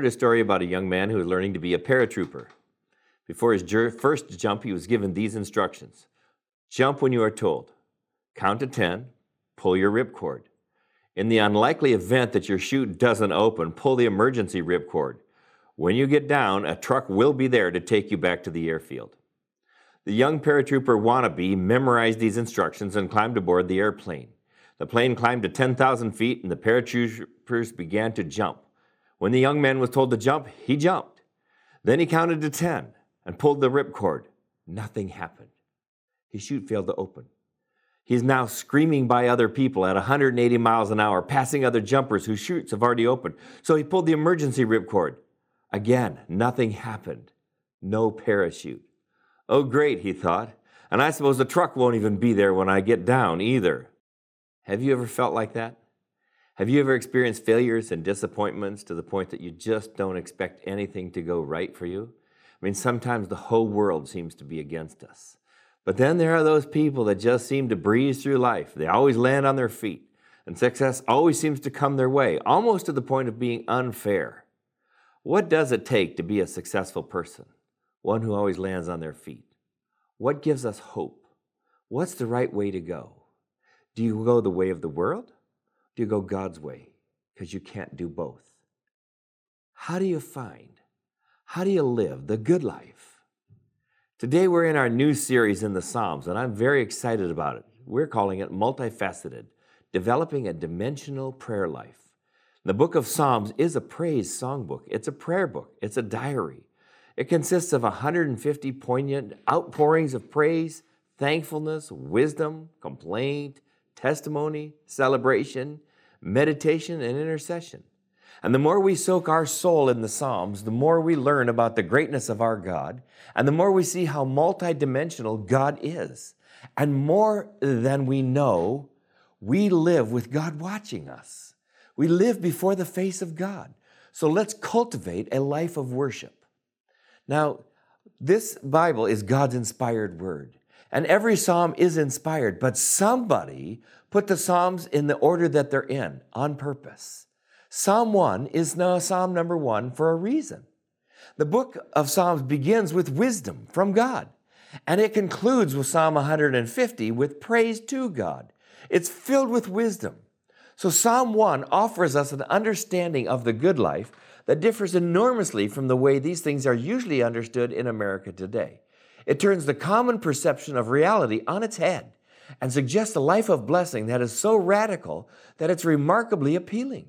heard a story about a young man who was learning to be a paratrooper. Before his first jump, he was given these instructions Jump when you are told, count to 10, pull your ripcord. In the unlikely event that your chute doesn't open, pull the emergency ripcord. When you get down, a truck will be there to take you back to the airfield. The young paratrooper wannabe memorized these instructions and climbed aboard the airplane. The plane climbed to 10,000 feet and the paratroopers began to jump. When the young man was told to jump, he jumped. Then he counted to 10 and pulled the ripcord. Nothing happened. His chute failed to open. He's now screaming by other people at 180 miles an hour, passing other jumpers whose chutes have already opened. So he pulled the emergency ripcord. Again, nothing happened. No parachute. Oh, great, he thought. And I suppose the truck won't even be there when I get down either. Have you ever felt like that? Have you ever experienced failures and disappointments to the point that you just don't expect anything to go right for you? I mean, sometimes the whole world seems to be against us. But then there are those people that just seem to breeze through life. They always land on their feet, and success always seems to come their way, almost to the point of being unfair. What does it take to be a successful person? One who always lands on their feet. What gives us hope? What's the right way to go? Do you go the way of the world? Do you go God's way? Because you can't do both. How do you find? How do you live the good life? Today we're in our new series in the Psalms, and I'm very excited about it. We're calling it Multifaceted Developing a Dimensional Prayer Life. The book of Psalms is a praise songbook, it's a prayer book, it's a diary. It consists of 150 poignant outpourings of praise, thankfulness, wisdom, complaint, testimony, celebration, meditation, and intercession. And the more we soak our soul in the Psalms, the more we learn about the greatness of our God, and the more we see how multidimensional God is. And more than we know, we live with God watching us. We live before the face of God. So let's cultivate a life of worship. Now, this Bible is God's inspired word. And every psalm is inspired, but somebody put the psalms in the order that they're in on purpose. Psalm 1 is now Psalm number 1 for a reason. The book of Psalms begins with wisdom from God, and it concludes with Psalm 150 with praise to God. It's filled with wisdom. So Psalm 1 offers us an understanding of the good life that differs enormously from the way these things are usually understood in America today. It turns the common perception of reality on its head and suggests a life of blessing that is so radical that it's remarkably appealing.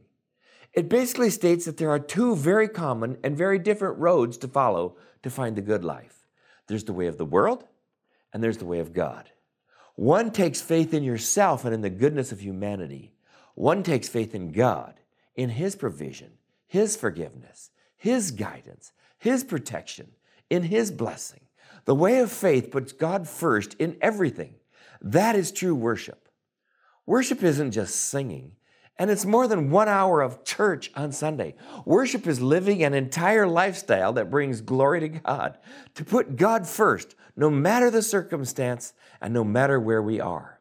It basically states that there are two very common and very different roads to follow to find the good life there's the way of the world, and there's the way of God. One takes faith in yourself and in the goodness of humanity, one takes faith in God, in His provision, His forgiveness, His guidance, His protection, in His blessing. The way of faith puts God first in everything. That is true worship. Worship isn't just singing, and it's more than one hour of church on Sunday. Worship is living an entire lifestyle that brings glory to God, to put God first, no matter the circumstance and no matter where we are.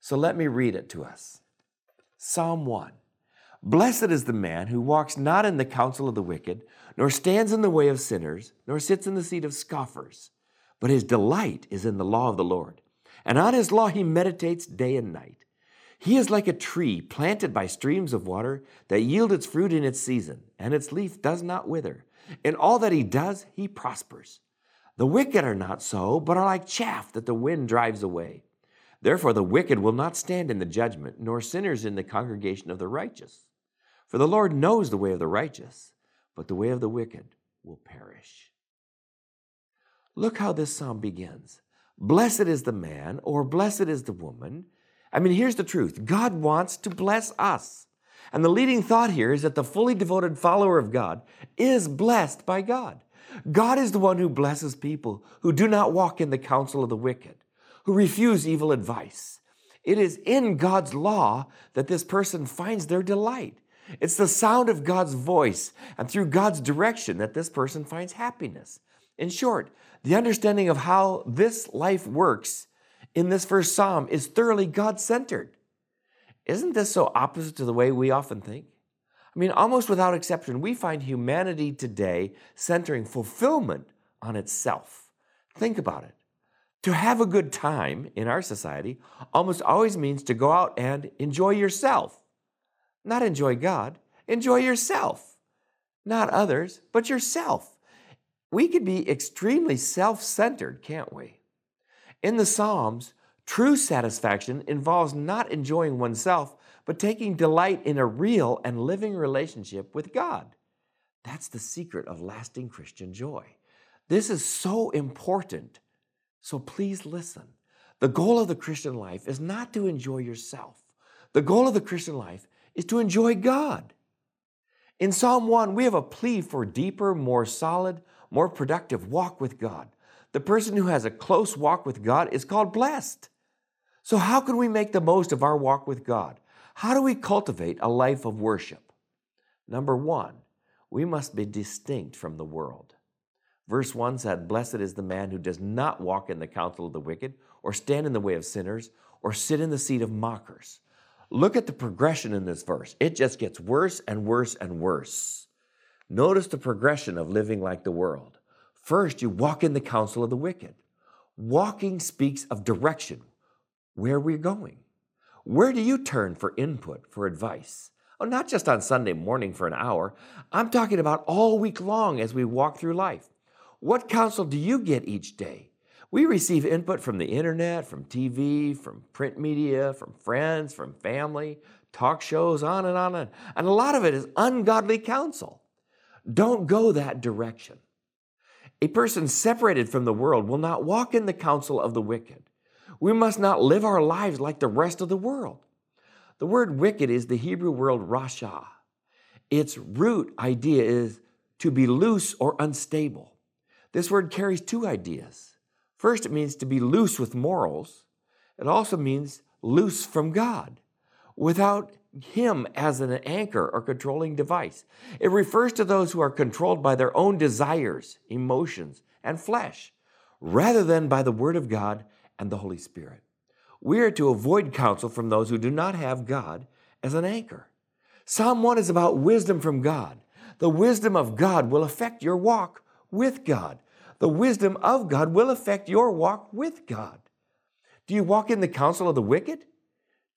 So let me read it to us Psalm 1 Blessed is the man who walks not in the counsel of the wicked, nor stands in the way of sinners, nor sits in the seat of scoffers, but his delight is in the law of the Lord. And on his law he meditates day and night. He is like a tree planted by streams of water that yield its fruit in its season, and its leaf does not wither. In all that he does, he prospers. The wicked are not so, but are like chaff that the wind drives away. Therefore, the wicked will not stand in the judgment, nor sinners in the congregation of the righteous. For the Lord knows the way of the righteous, but the way of the wicked will perish. Look how this psalm begins Blessed is the man, or blessed is the woman I mean, here's the truth God wants to bless us. And the leading thought here is that the fully devoted follower of God is blessed by God. God is the one who blesses people who do not walk in the counsel of the wicked, who refuse evil advice. It is in God's law that this person finds their delight. It's the sound of God's voice and through God's direction that this person finds happiness. In short, the understanding of how this life works in this first psalm is thoroughly God centered. Isn't this so opposite to the way we often think? I mean, almost without exception, we find humanity today centering fulfillment on itself. Think about it. To have a good time in our society almost always means to go out and enjoy yourself. Not enjoy God, enjoy yourself. Not others, but yourself. We could be extremely self centered, can't we? In the Psalms, true satisfaction involves not enjoying oneself, but taking delight in a real and living relationship with God. That's the secret of lasting Christian joy. This is so important. So please listen. The goal of the Christian life is not to enjoy yourself. The goal of the Christian life is to enjoy God. In Psalm 1, we have a plea for deeper, more solid, more productive walk with God. The person who has a close walk with God is called blessed. So, how can we make the most of our walk with God? How do we cultivate a life of worship? Number one, we must be distinct from the world. Verse 1 said, Blessed is the man who does not walk in the counsel of the wicked, or stand in the way of sinners, or sit in the seat of mockers. Look at the progression in this verse. It just gets worse and worse and worse. Notice the progression of living like the world. First, you walk in the counsel of the wicked. Walking speaks of direction, where we're going. Where do you turn for input, for advice? Oh, not just on Sunday morning for an hour. I'm talking about all week long as we walk through life. What counsel do you get each day? We receive input from the internet, from TV, from print media, from friends, from family, talk shows, on and on and on. And a lot of it is ungodly counsel. Don't go that direction. A person separated from the world will not walk in the counsel of the wicked. We must not live our lives like the rest of the world. The word wicked is the Hebrew word rasha. Its root idea is to be loose or unstable. This word carries two ideas. First, it means to be loose with morals. It also means loose from God, without Him as an anchor or controlling device. It refers to those who are controlled by their own desires, emotions, and flesh, rather than by the Word of God and the Holy Spirit. We are to avoid counsel from those who do not have God as an anchor. Psalm 1 is about wisdom from God. The wisdom of God will affect your walk with God. The wisdom of God will affect your walk with God. Do you walk in the counsel of the wicked?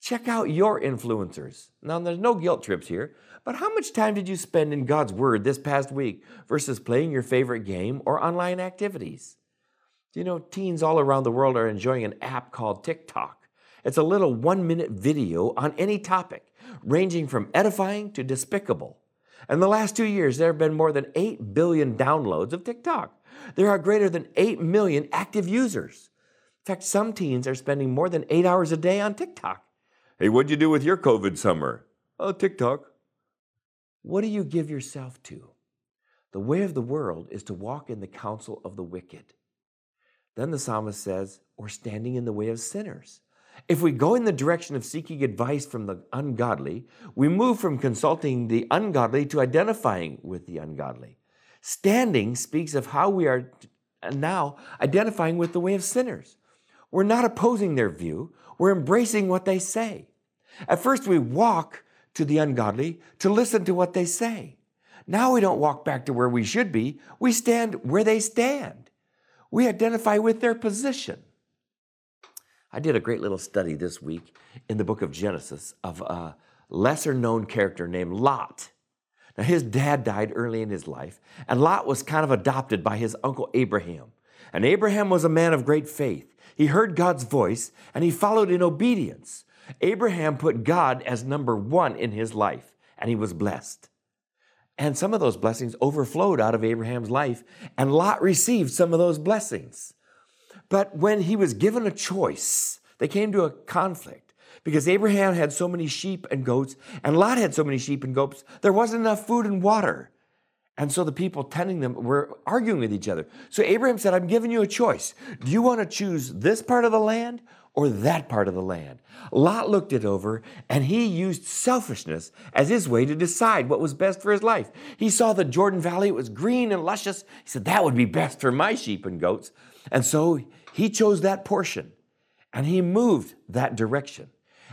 Check out your influencers. Now, there's no guilt trips here, but how much time did you spend in God's Word this past week versus playing your favorite game or online activities? Do you know teens all around the world are enjoying an app called TikTok? It's a little one minute video on any topic, ranging from edifying to despicable. In the last two years, there have been more than 8 billion downloads of TikTok. There are greater than 8 million active users. In fact, some teens are spending more than eight hours a day on TikTok. Hey, what'd you do with your COVID summer? Oh, TikTok. What do you give yourself to? The way of the world is to walk in the counsel of the wicked. Then the psalmist says, or standing in the way of sinners. If we go in the direction of seeking advice from the ungodly, we move from consulting the ungodly to identifying with the ungodly. Standing speaks of how we are now identifying with the way of sinners. We're not opposing their view, we're embracing what they say. At first, we walk to the ungodly to listen to what they say. Now we don't walk back to where we should be, we stand where they stand we identify with their position. I did a great little study this week in the book of Genesis of a lesser known character named Lot. Now, his dad died early in his life, and Lot was kind of adopted by his uncle Abraham. And Abraham was a man of great faith. He heard God's voice and he followed in obedience. Abraham put God as number one in his life, and he was blessed. And some of those blessings overflowed out of Abraham's life, and Lot received some of those blessings. But when he was given a choice, they came to a conflict because Abraham had so many sheep and goats, and Lot had so many sheep and goats, there wasn't enough food and water. And so the people tending them were arguing with each other. So Abraham said, I'm giving you a choice. Do you want to choose this part of the land or that part of the land. Lot looked it over and he used selfishness as his way to decide what was best for his life. He saw the Jordan Valley, it was green and luscious. He said, That would be best for my sheep and goats. And so he chose that portion and he moved that direction.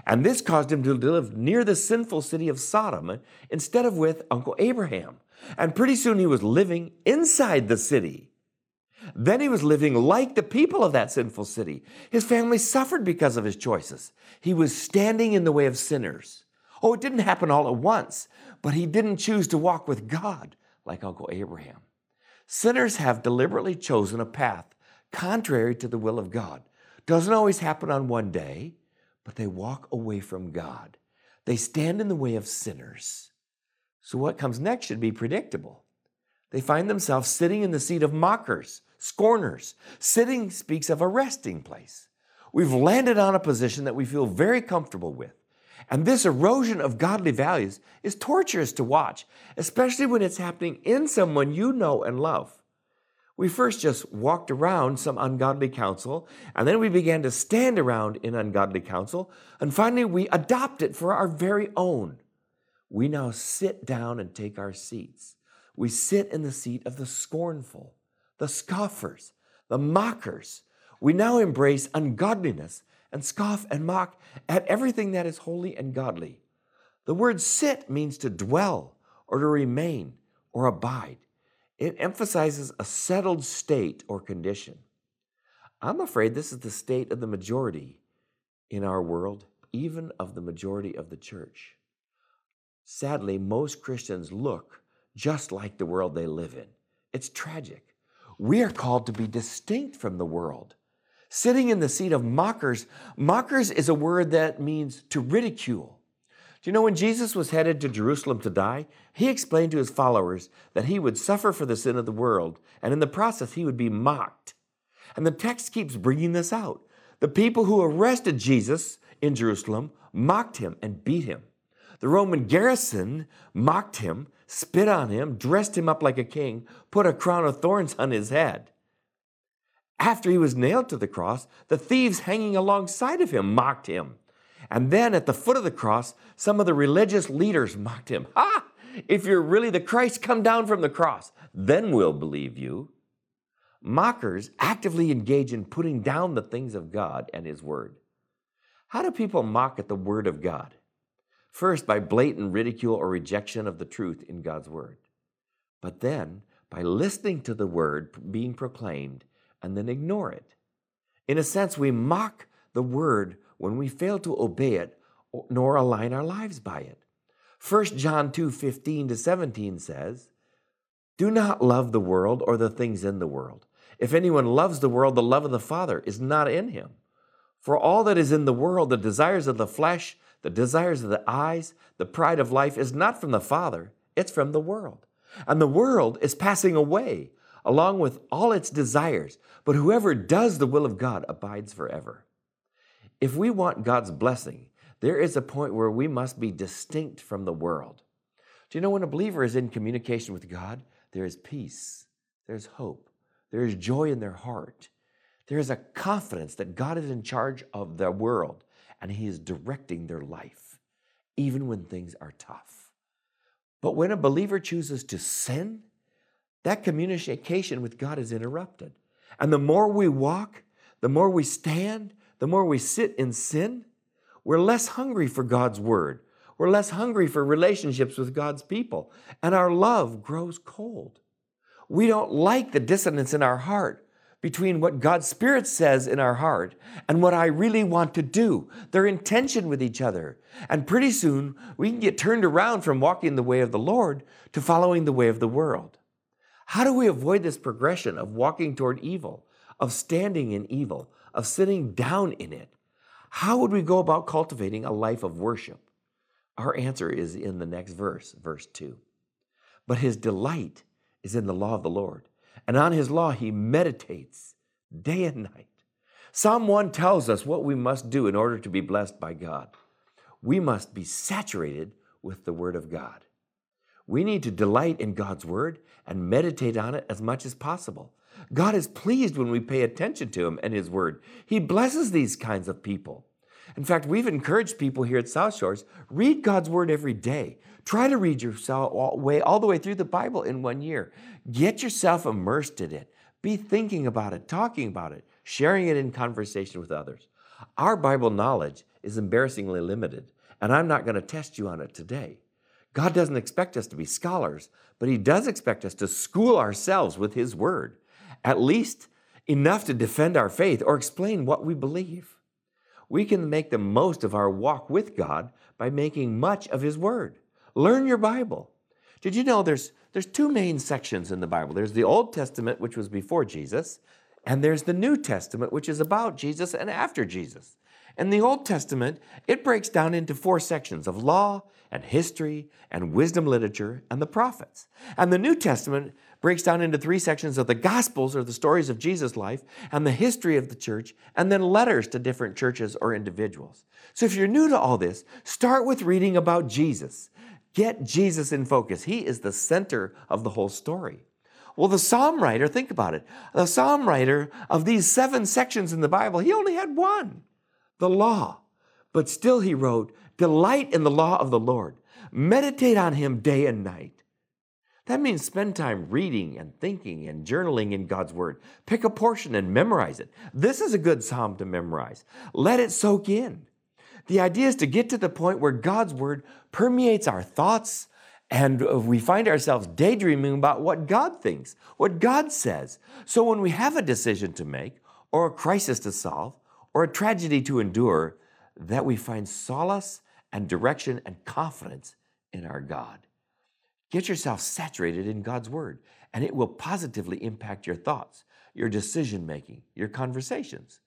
And this caused him to live near the sinful city of Sodom instead of with Uncle Abraham. And pretty soon he was living inside the city. Then he was living like the people of that sinful city. His family suffered because of his choices. He was standing in the way of sinners. Oh, it didn't happen all at once, but he didn't choose to walk with God like Uncle Abraham. Sinners have deliberately chosen a path contrary to the will of God. Doesn't always happen on one day, but they walk away from God. They stand in the way of sinners. So, what comes next should be predictable. They find themselves sitting in the seat of mockers, scorners. Sitting speaks of a resting place. We've landed on a position that we feel very comfortable with. And this erosion of godly values is torturous to watch, especially when it's happening in someone you know and love. We first just walked around some ungodly counsel, and then we began to stand around in ungodly counsel, and finally we adopt it for our very own. We now sit down and take our seats. We sit in the seat of the scornful, the scoffers, the mockers. We now embrace ungodliness and scoff and mock at everything that is holy and godly. The word sit means to dwell or to remain or abide. It emphasizes a settled state or condition. I'm afraid this is the state of the majority in our world, even of the majority of the church. Sadly, most Christians look just like the world they live in. It's tragic. We are called to be distinct from the world. Sitting in the seat of mockers, mockers is a word that means to ridicule. Do you know when Jesus was headed to Jerusalem to die, he explained to his followers that he would suffer for the sin of the world, and in the process, he would be mocked. And the text keeps bringing this out. The people who arrested Jesus in Jerusalem mocked him and beat him. The Roman garrison mocked him spit on him, dressed him up like a king, put a crown of thorns on his head. After he was nailed to the cross, the thieves hanging alongside of him mocked him. And then at the foot of the cross, some of the religious leaders mocked him. Ha! If you're really the Christ, come down from the cross. Then we'll believe you. Mockers actively engage in putting down the things of God and His Word. How do people mock at the Word of God? First, by blatant ridicule or rejection of the truth in God's Word. But then, by listening to the Word being proclaimed and then ignore it. In a sense, we mock the Word when we fail to obey it nor align our lives by it. 1 John 2 15 to 17 says, Do not love the world or the things in the world. If anyone loves the world, the love of the Father is not in him. For all that is in the world, the desires of the flesh, the desires of the eyes, the pride of life is not from the Father, it's from the world. And the world is passing away along with all its desires, but whoever does the will of God abides forever. If we want God's blessing, there is a point where we must be distinct from the world. Do you know when a believer is in communication with God, there is peace, there's hope, there is joy in their heart, there is a confidence that God is in charge of the world and He is directing their life, even when things are tough. But when a believer chooses to sin, that communication with God is interrupted. And the more we walk, the more we stand, the more we sit in sin, we're less hungry for God's word. We're less hungry for relationships with God's people, and our love grows cold. We don't like the dissonance in our heart between what God's Spirit says in our heart and what I really want to do. They're in tension with each other. And pretty soon, we can get turned around from walking the way of the Lord to following the way of the world. How do we avoid this progression of walking toward evil, of standing in evil, of sitting down in it? How would we go about cultivating a life of worship? Our answer is in the next verse, verse 2. But his delight is in the law of the Lord and on his law he meditates day and night. Psalm 1 tells us what we must do in order to be blessed by God. We must be saturated with the Word of God. We need to delight in God's Word and meditate on it as much as possible. God is pleased when we pay attention to Him and His Word. He blesses these kinds of people. In fact, we've encouraged people here at South Shores read God's Word every day. Try to read yourself all, way, all the way through the Bible in one year. Get yourself immersed in it. Be thinking about it, talking about it, sharing it in conversation with others. Our Bible knowledge is embarrassingly limited, and I'm not going to test you on it today. God doesn't expect us to be scholars, but He does expect us to school ourselves with His Word, at least enough to defend our faith or explain what we believe. We can make the most of our walk with God by making much of His Word. Learn your Bible. Did you know there's, there's two main sections in the Bible? There's the Old Testament, which was before Jesus, and there's the New Testament, which is about Jesus and after Jesus. In the Old Testament, it breaks down into four sections of law and history and wisdom literature and the prophets. And the New Testament breaks down into three sections of the Gospels or the stories of Jesus' life and the history of the church, and then letters to different churches or individuals. So if you're new to all this, start with reading about Jesus. Get Jesus in focus. He is the center of the whole story. Well, the psalm writer, think about it. The psalm writer of these seven sections in the Bible, he only had one the law. But still, he wrote, Delight in the law of the Lord, meditate on him day and night. That means spend time reading and thinking and journaling in God's Word. Pick a portion and memorize it. This is a good psalm to memorize. Let it soak in. The idea is to get to the point where God's Word permeates our thoughts and we find ourselves daydreaming about what God thinks, what God says. So when we have a decision to make, or a crisis to solve, or a tragedy to endure, that we find solace and direction and confidence in our God. Get yourself saturated in God's Word, and it will positively impact your thoughts, your decision making, your conversations.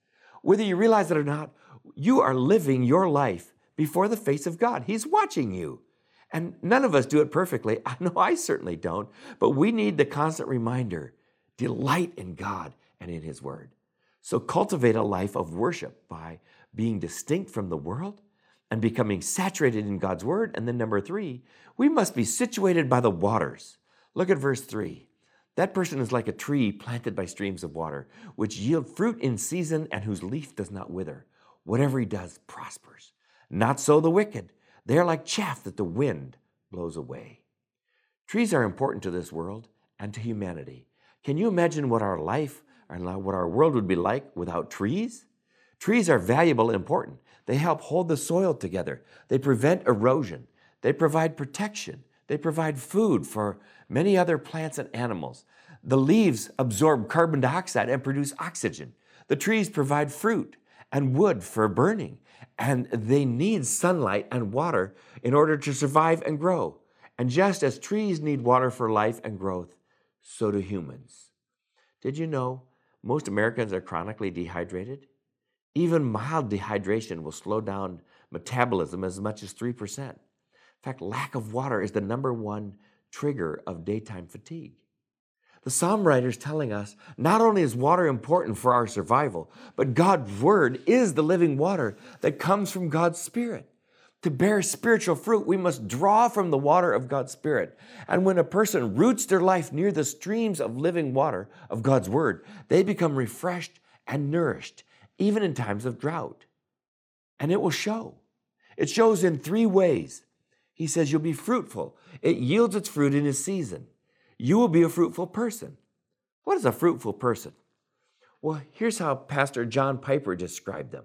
Whether you realize it or not, you are living your life before the face of God. He's watching you. And none of us do it perfectly. I know I certainly don't, but we need the constant reminder delight in God and in His Word. So cultivate a life of worship by being distinct from the world and becoming saturated in God's word. And then number three, we must be situated by the waters. Look at verse three. That person is like a tree planted by streams of water, which yield fruit in season and whose leaf does not wither. Whatever he does prospers. Not so the wicked. They are like chaff that the wind blows away. Trees are important to this world and to humanity. Can you imagine what our life and what our world would be like without trees? Trees are valuable and important. They help hold the soil together. They prevent erosion. They provide protection. They provide food for many other plants and animals. The leaves absorb carbon dioxide and produce oxygen. The trees provide fruit and wood for burning, and they need sunlight and water in order to survive and grow. And just as trees need water for life and growth, so do humans. Did you know most Americans are chronically dehydrated? Even mild dehydration will slow down metabolism as much as 3%. In fact, lack of water is the number one trigger of daytime fatigue. The psalm writer is telling us not only is water important for our survival, but God's word is the living water that comes from God's Spirit. To bear spiritual fruit, we must draw from the water of God's Spirit. And when a person roots their life near the streams of living water of God's Word, they become refreshed and nourished even in times of drought. And it will show. It shows in three ways. He says, You'll be fruitful. It yields its fruit in its season. You will be a fruitful person. What is a fruitful person? Well, here's how Pastor John Piper described them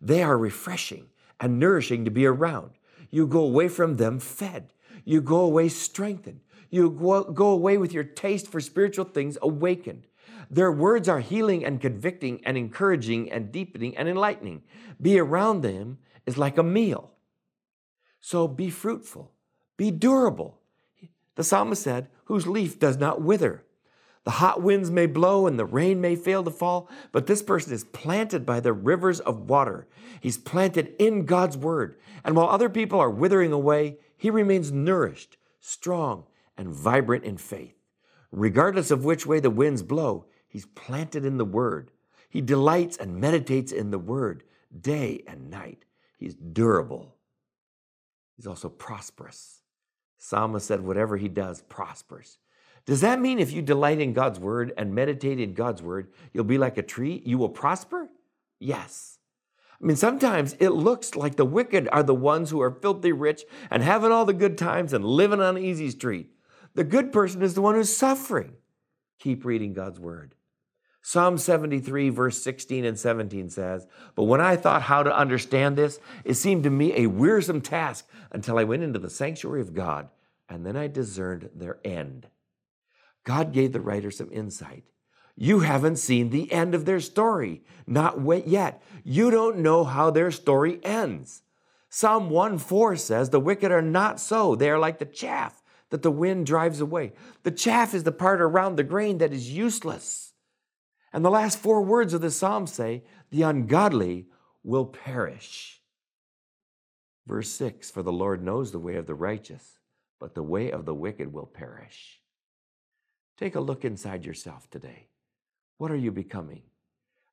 they are refreshing and nourishing to be around. You go away from them fed, you go away strengthened, you go, away with your taste for spiritual things awakened. Their words are healing and convicting and encouraging and deepening and enlightening. Be around them is like a meal. So be fruitful, be durable. The psalmist said, whose leaf does not wither. The hot winds may blow and the rain may fail to fall, but this person is planted by the rivers of water. He's planted in God's word. And while other people are withering away, he remains nourished, strong, and vibrant in faith. Regardless of which way the winds blow, He's planted in the Word. He delights and meditates in the Word day and night. He's durable. He's also prosperous. Psalmist said, whatever he does prospers. Does that mean if you delight in God's Word and meditate in God's Word, you'll be like a tree? You will prosper? Yes. I mean, sometimes it looks like the wicked are the ones who are filthy rich and having all the good times and living on easy street. The good person is the one who's suffering. Keep reading God's Word. Psalm 73, verse 16 and 17 says, But when I thought how to understand this, it seemed to me a wearisome task until I went into the sanctuary of God, and then I discerned their end. God gave the writer some insight. You haven't seen the end of their story, not yet. You don't know how their story ends. Psalm 1 4 says, The wicked are not so. They are like the chaff that the wind drives away. The chaff is the part around the grain that is useless. And the last four words of the psalm say, The ungodly will perish. Verse 6 For the Lord knows the way of the righteous, but the way of the wicked will perish. Take a look inside yourself today. What are you becoming?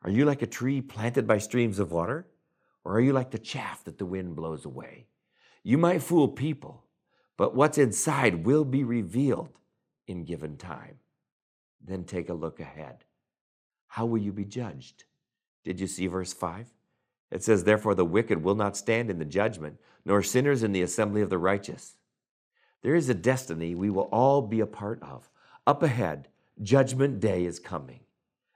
Are you like a tree planted by streams of water? Or are you like the chaff that the wind blows away? You might fool people, but what's inside will be revealed in given time. Then take a look ahead how will you be judged? Did you see verse 5? It says, Therefore the wicked will not stand in the judgment, nor sinners in the assembly of the righteous. There is a destiny we will all be a part of. Up ahead, judgment day is coming,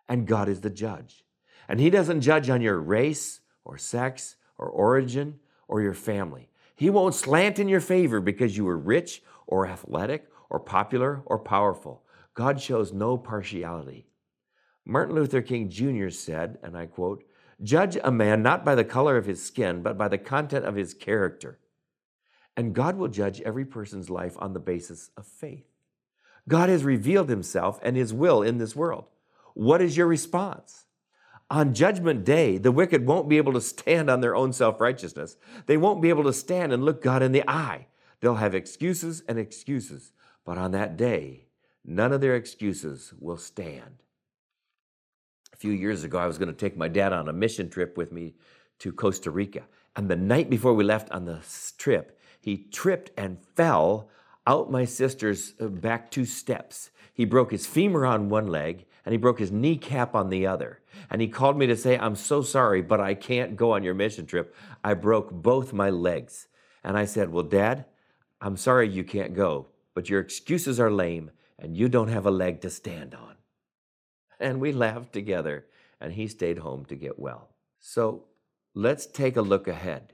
and God is the judge. And He doesn't judge on your race or sex or origin or your family. He won't slant in your favor because you were rich or athletic or popular or powerful. God shows no partiality. Martin Luther King Jr. said, and I quote, Judge a man not by the color of his skin, but by the content of his character. And God will judge every person's life on the basis of faith. God has revealed himself and his will in this world. What is your response? On judgment day, the wicked won't be able to stand on their own self righteousness. They won't be able to stand and look God in the eye. They'll have excuses and excuses. But on that day, none of their excuses will stand a few years ago, I was going to take my dad on a mission trip with me to Costa Rica. And the night before we left on the trip, he tripped and fell out my sister's uh, back two steps. He broke his femur on one leg and he broke his kneecap on the other. And he called me to say, I'm so sorry, but I can't go on your mission trip. I broke both my legs. And I said, Well, Dad, I'm sorry you can't go, but your excuses are lame and you don't have a leg to stand on and we laughed together, and he stayed home to get well. So let's take a look ahead.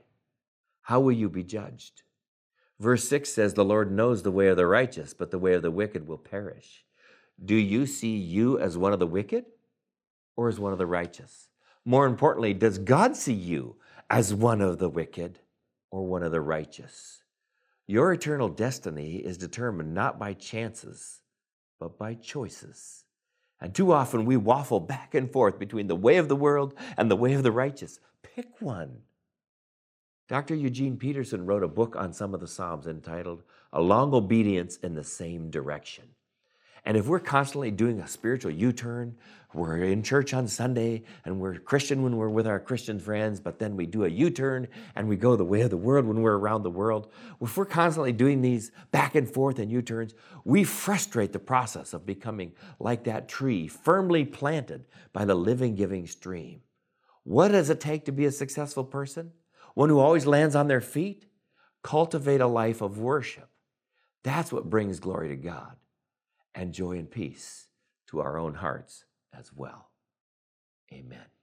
How will you be judged? Verse 6 says, The Lord knows the way of the righteous, but the way of the wicked will perish. Do you see you as one of the wicked or as one of the righteous? More importantly, does God see you as one of the wicked or one of the righteous? Your eternal destiny is determined not by chances, but by choices. And too often we waffle back and forth between the way of the world and the way of the righteous. Pick one. Dr. Eugene Peterson wrote a book on some of the Psalms entitled A Long Obedience in the Same Direction. And if we're constantly doing a spiritual U turn, we're in church on Sunday and we're Christian when we're with our Christian friends, but then we do a U turn and we go the way of the world when we're around the world. If we're constantly doing these back and forth and U turns, we frustrate the process of becoming like that tree firmly planted by the living, giving stream. What does it take to be a successful person? One who always lands on their feet? Cultivate a life of worship. That's what brings glory to God and joy and peace to our own hearts as well. Amen.